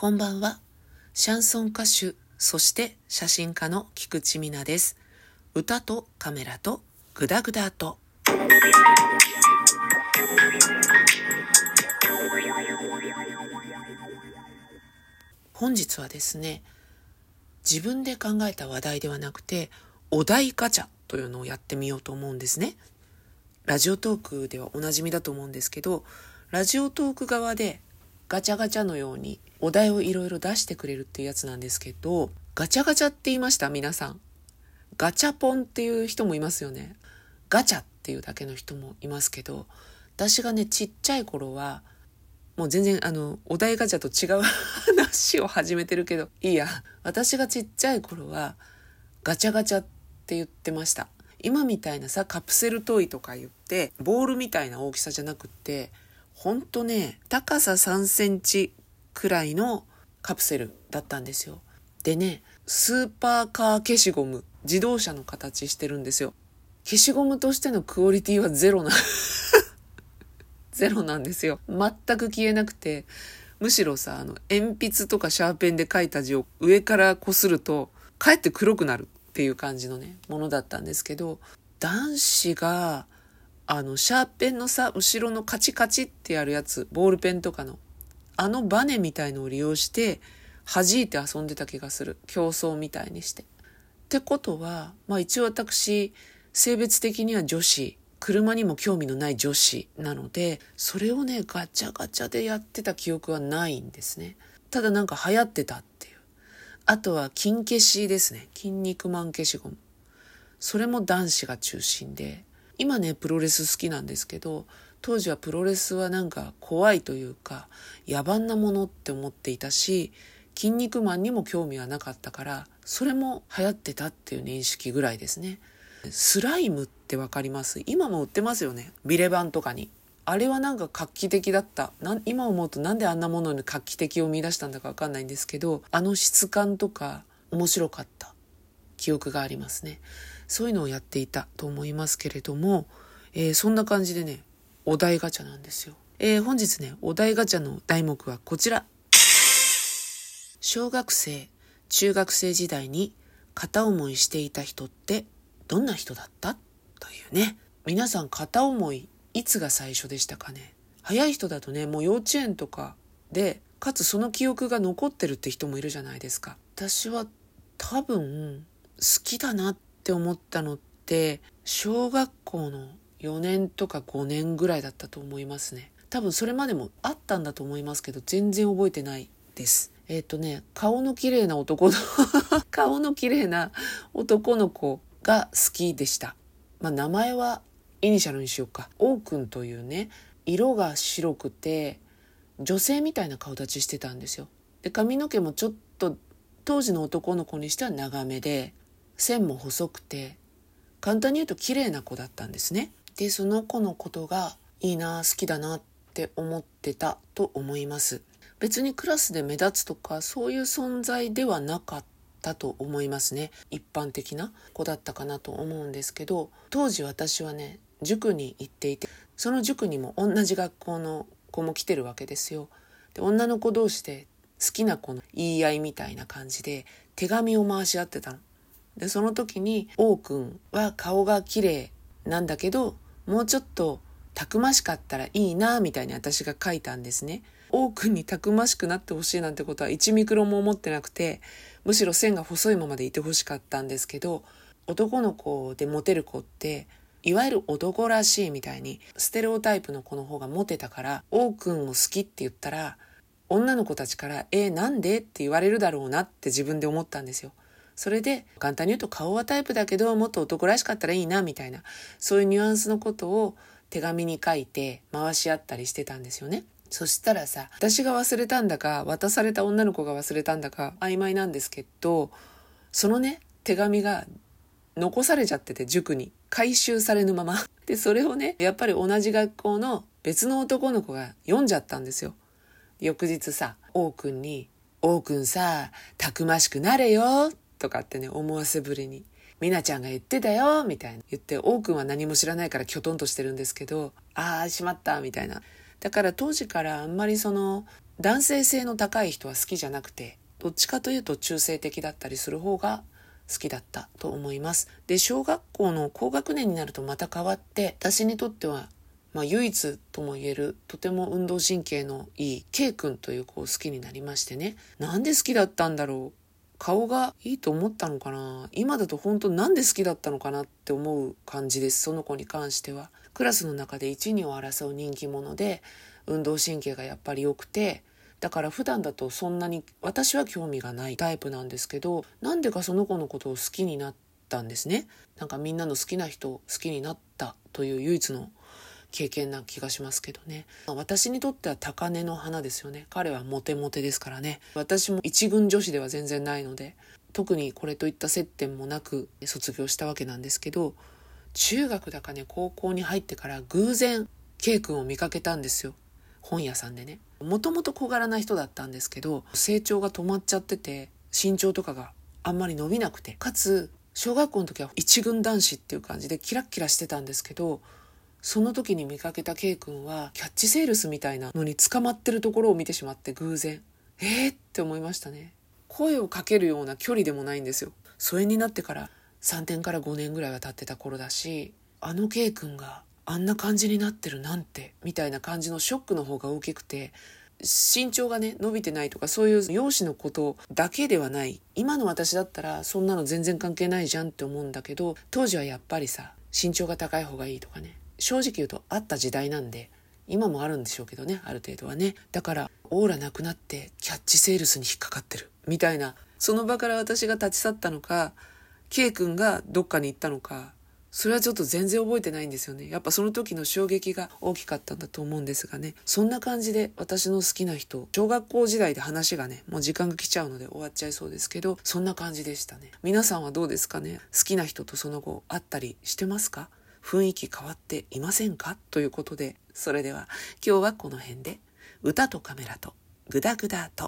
こんばんは。シャンソン歌手、そして写真家の菊池美奈です。歌とカメラとグダグダと。本日はですね、自分で考えた話題ではなくて、お題ガチャというのをやってみようと思うんですね。ラジオトークではおなじみだと思うんですけど、ラジオトーク側でガチャガチャのようにお題をいろいろ出してくれるっていうやつなんですけど、ガチャガチャって言いました皆さん。ガチャポンっていう人もいますよね。ガチャっていうだけの人もいますけど、私がね、ちっちゃい頃は、もう全然あの、お題ガチャと違う話を始めてるけど、いいや。私がちっちゃい頃は、ガチャガチャって言ってました。今みたいなさ、カプセルトイとか言って、ボールみたいな大きさじゃなくって、ほんとね、高さ3センチくらいのカプセルだったんですよ。でね、スーパーカー消しゴム、自動車の形してるんですよ。消しゴムとしてのクオリティはゼロな ゼロなんですよ。全く消えなくて、むしろさ、あの、鉛筆とかシャーペンで書いた字を上からこすると、かえって黒くなるっていう感じのね、ものだったんですけど、男子があの、シャーペンのさ、後ろのカチカチってやるやつ、ボールペンとかの、あのバネみたいのを利用して、弾いて遊んでた気がする。競争みたいにして。ってことは、まあ一応私、性別的には女子、車にも興味のない女子なので、それをね、ガチャガチャでやってた記憶はないんですね。ただなんか流行ってたっていう。あとは金消しですね。筋肉マン消しゴム。それも男子が中心で、今ねプロレス好きなんですけど当時はプロレスはなんか怖いというか野蛮なものって思っていたし「筋肉マン」にも興味はなかったからそれも流行ってたっていう認識ぐらいですね。スライムってわかります？今も売ってますよね？ビレバンとかに。あれはなんか画期的だった。今思うとなんであんなものに画期的を見出したんだかわかんないんですけどあの質感とか面白かった。記憶がありますね。そういうのをやっていたと思いますけれども、えー、そんな感じでね、お題ガチャなんですよ。えー、本日ね、お題ガチャの題目はこちら。小学生、中学生時代に片思いしていた人ってどんな人だった？というね。皆さん片思いいつが最初でしたかね？早い人だとね、もう幼稚園とかで、かつその記憶が残ってるって人もいるじゃないですか。私は多分好きだなってって思ったのって小学校の4年とか5年ぐらいだったと思いますね。多分それまでもあったんだと思いますけど全然覚えてないです。えっ、ー、とね顔の綺麗な男の 顔の綺麗な男の子が好きでした。まあ名前はイニシャルにしようか。王くんというね色が白くて女性みたいな顔立ちしてたんですよ。で髪の毛もちょっと当時の男の子にしては長めで線も細くて簡単に言うと綺麗な子だったんですね。でその子のことがいいな好きだなって思ってたと思います。別にクラスで目立つとかそういう存在ではなかったと思いますね。一般的な子だったかなと思うんですけど当時私はね塾に行っていてその塾にも同じ学校の子も来てるわけですよ。で女の子同士で好きな子の言い合いみたいな感じで手紙を回し合ってたの。で、その時に、王くんは顔が綺麗なんだけど、もうちょっとたくましかったらいいな、みたいに私が書いたんですね。王くんにたくましくなってほしいなんてことは1ミクロンも思ってなくて、むしろ線が細いままでいてほしかったんですけど、男の子でモテる子って、いわゆる男らしいみたいに、ステレオタイプの子の方がモテたから、王くんを好きって言ったら、女の子たちから、えー、なんで？って言われるだろうなって自分で思ったんですよ。それで簡単に言うと顔はタイプだけどもっと男らしかったらいいなみたいなそういうニュアンスのことを手紙に書いて回し合ったりしてたんですよね。そしたらさ、私が忘れたんだか、渡された女の子が忘れたんだか、曖昧なんですけど、そのね、手紙が残されちゃってて、塾に。回収されぬまま。で、それをね、やっぱり同じ学校の別の男の子が読んじゃったんですよ。翌日さ、王くんに、王くんさ、たくましくなれよとかってね、思わせぶりに。みなちゃんが言ってたよみたいな言って、王くんは何も知らないからきょとんとしてるんですけど、ああ、しまったみたいな。だから当時からあんまりその男性性の高い人は好きじゃなくてどっちかというと中性的だったりする方が好きだったと思います。で、小学校の高学年になるとまた変わって、私にとっては、まあ、唯一とも言える、とても運動神経のいい、K 君という子を好きになりましてね。なんで好きだったんだろう。顔がいいと思ったのかな？今だと本当なんで好きだったのかなって思う感じです。その子に関しては。クラスの中で1、2を争う人気者で、運動神経がやっぱり良くて、だから普段だとそんなに私は興味がないタイプなんですけどなんでかその子のことを好きになったんですねなんかみんなの好きな人好きになったという唯一の経験な気がしますけどね。私にとっては高嶺の花ですよね。彼はモテモテですからね。私も一軍女子では全然ないので特にこれといった接点もなく卒業したわけなんですけど中学だかね高校に入ってから偶然 K 君を見かけたんですよ。本屋さんでね。もともと小柄な人だったんですけど成長が止まっちゃってて身長とかがあんまり伸びなくて。かつ小学校の時は一軍男子っていう感じでキラッキラしてたんですけどその時に見かけた K 君はキャッチセールスみたいなのに捕まってるところを見てしまって偶然。えーって思いましたね。声をかけるような距離でもないんですよ。疎遠になってから3年から5年ぐらいは経ってた頃だしあの K 君があんな感じになってるなんてみたいな感じのショックの方が大きくて身長がね伸びてないとかそういう容姿のことだけではない。今の私だったらそんなの全然関係ないじゃんって思うんだけど当時はやっぱりさ身長が高い方がいいとかね。正直言うとあった時代なんで今もあるんでしょうけどねある程度はねだからオーラなくなってキャッチセールスに引っかかってるみたいなその場から私が立ち去ったのか K 君がどっかに行ったのかそれはちょっと全然覚えてないんですよね。やっぱその時の衝撃が大きかったんだと思うんですがね。そんな感じで私の好きな人、小学校時代で話がね、もう時間が来ちゃうので終わっちゃいそうですけど、そんな感じでしたね。皆さんはどうですかね？好きな人とその後会ったりしてますか？雰囲気変わっていませんか？ということで、それでは今日はこの辺で、歌とカメラとグダグダと。